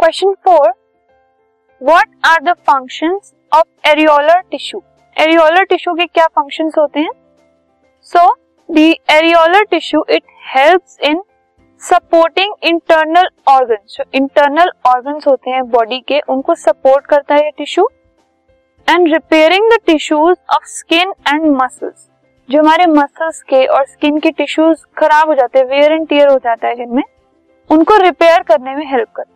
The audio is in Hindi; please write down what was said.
Question four what are the functions of areolar tissue areolar tissue के क्या फ़ंक्शंस होते हैं? So the areolar tissue it helps in supporting internal organ जो इंटरनल ऑर्गन्स होते हैं बॉडी के, उनको सपोर्ट करता है ये tissue and repairing the tissues of skin and muscles जो हमारे मसल्स के और स्किन के टिश्यूज खराब हो जाते हैं वेयर एंड टीयर हो जाता है जिनमें उनको रिपेयर करने में हेल्प करता है।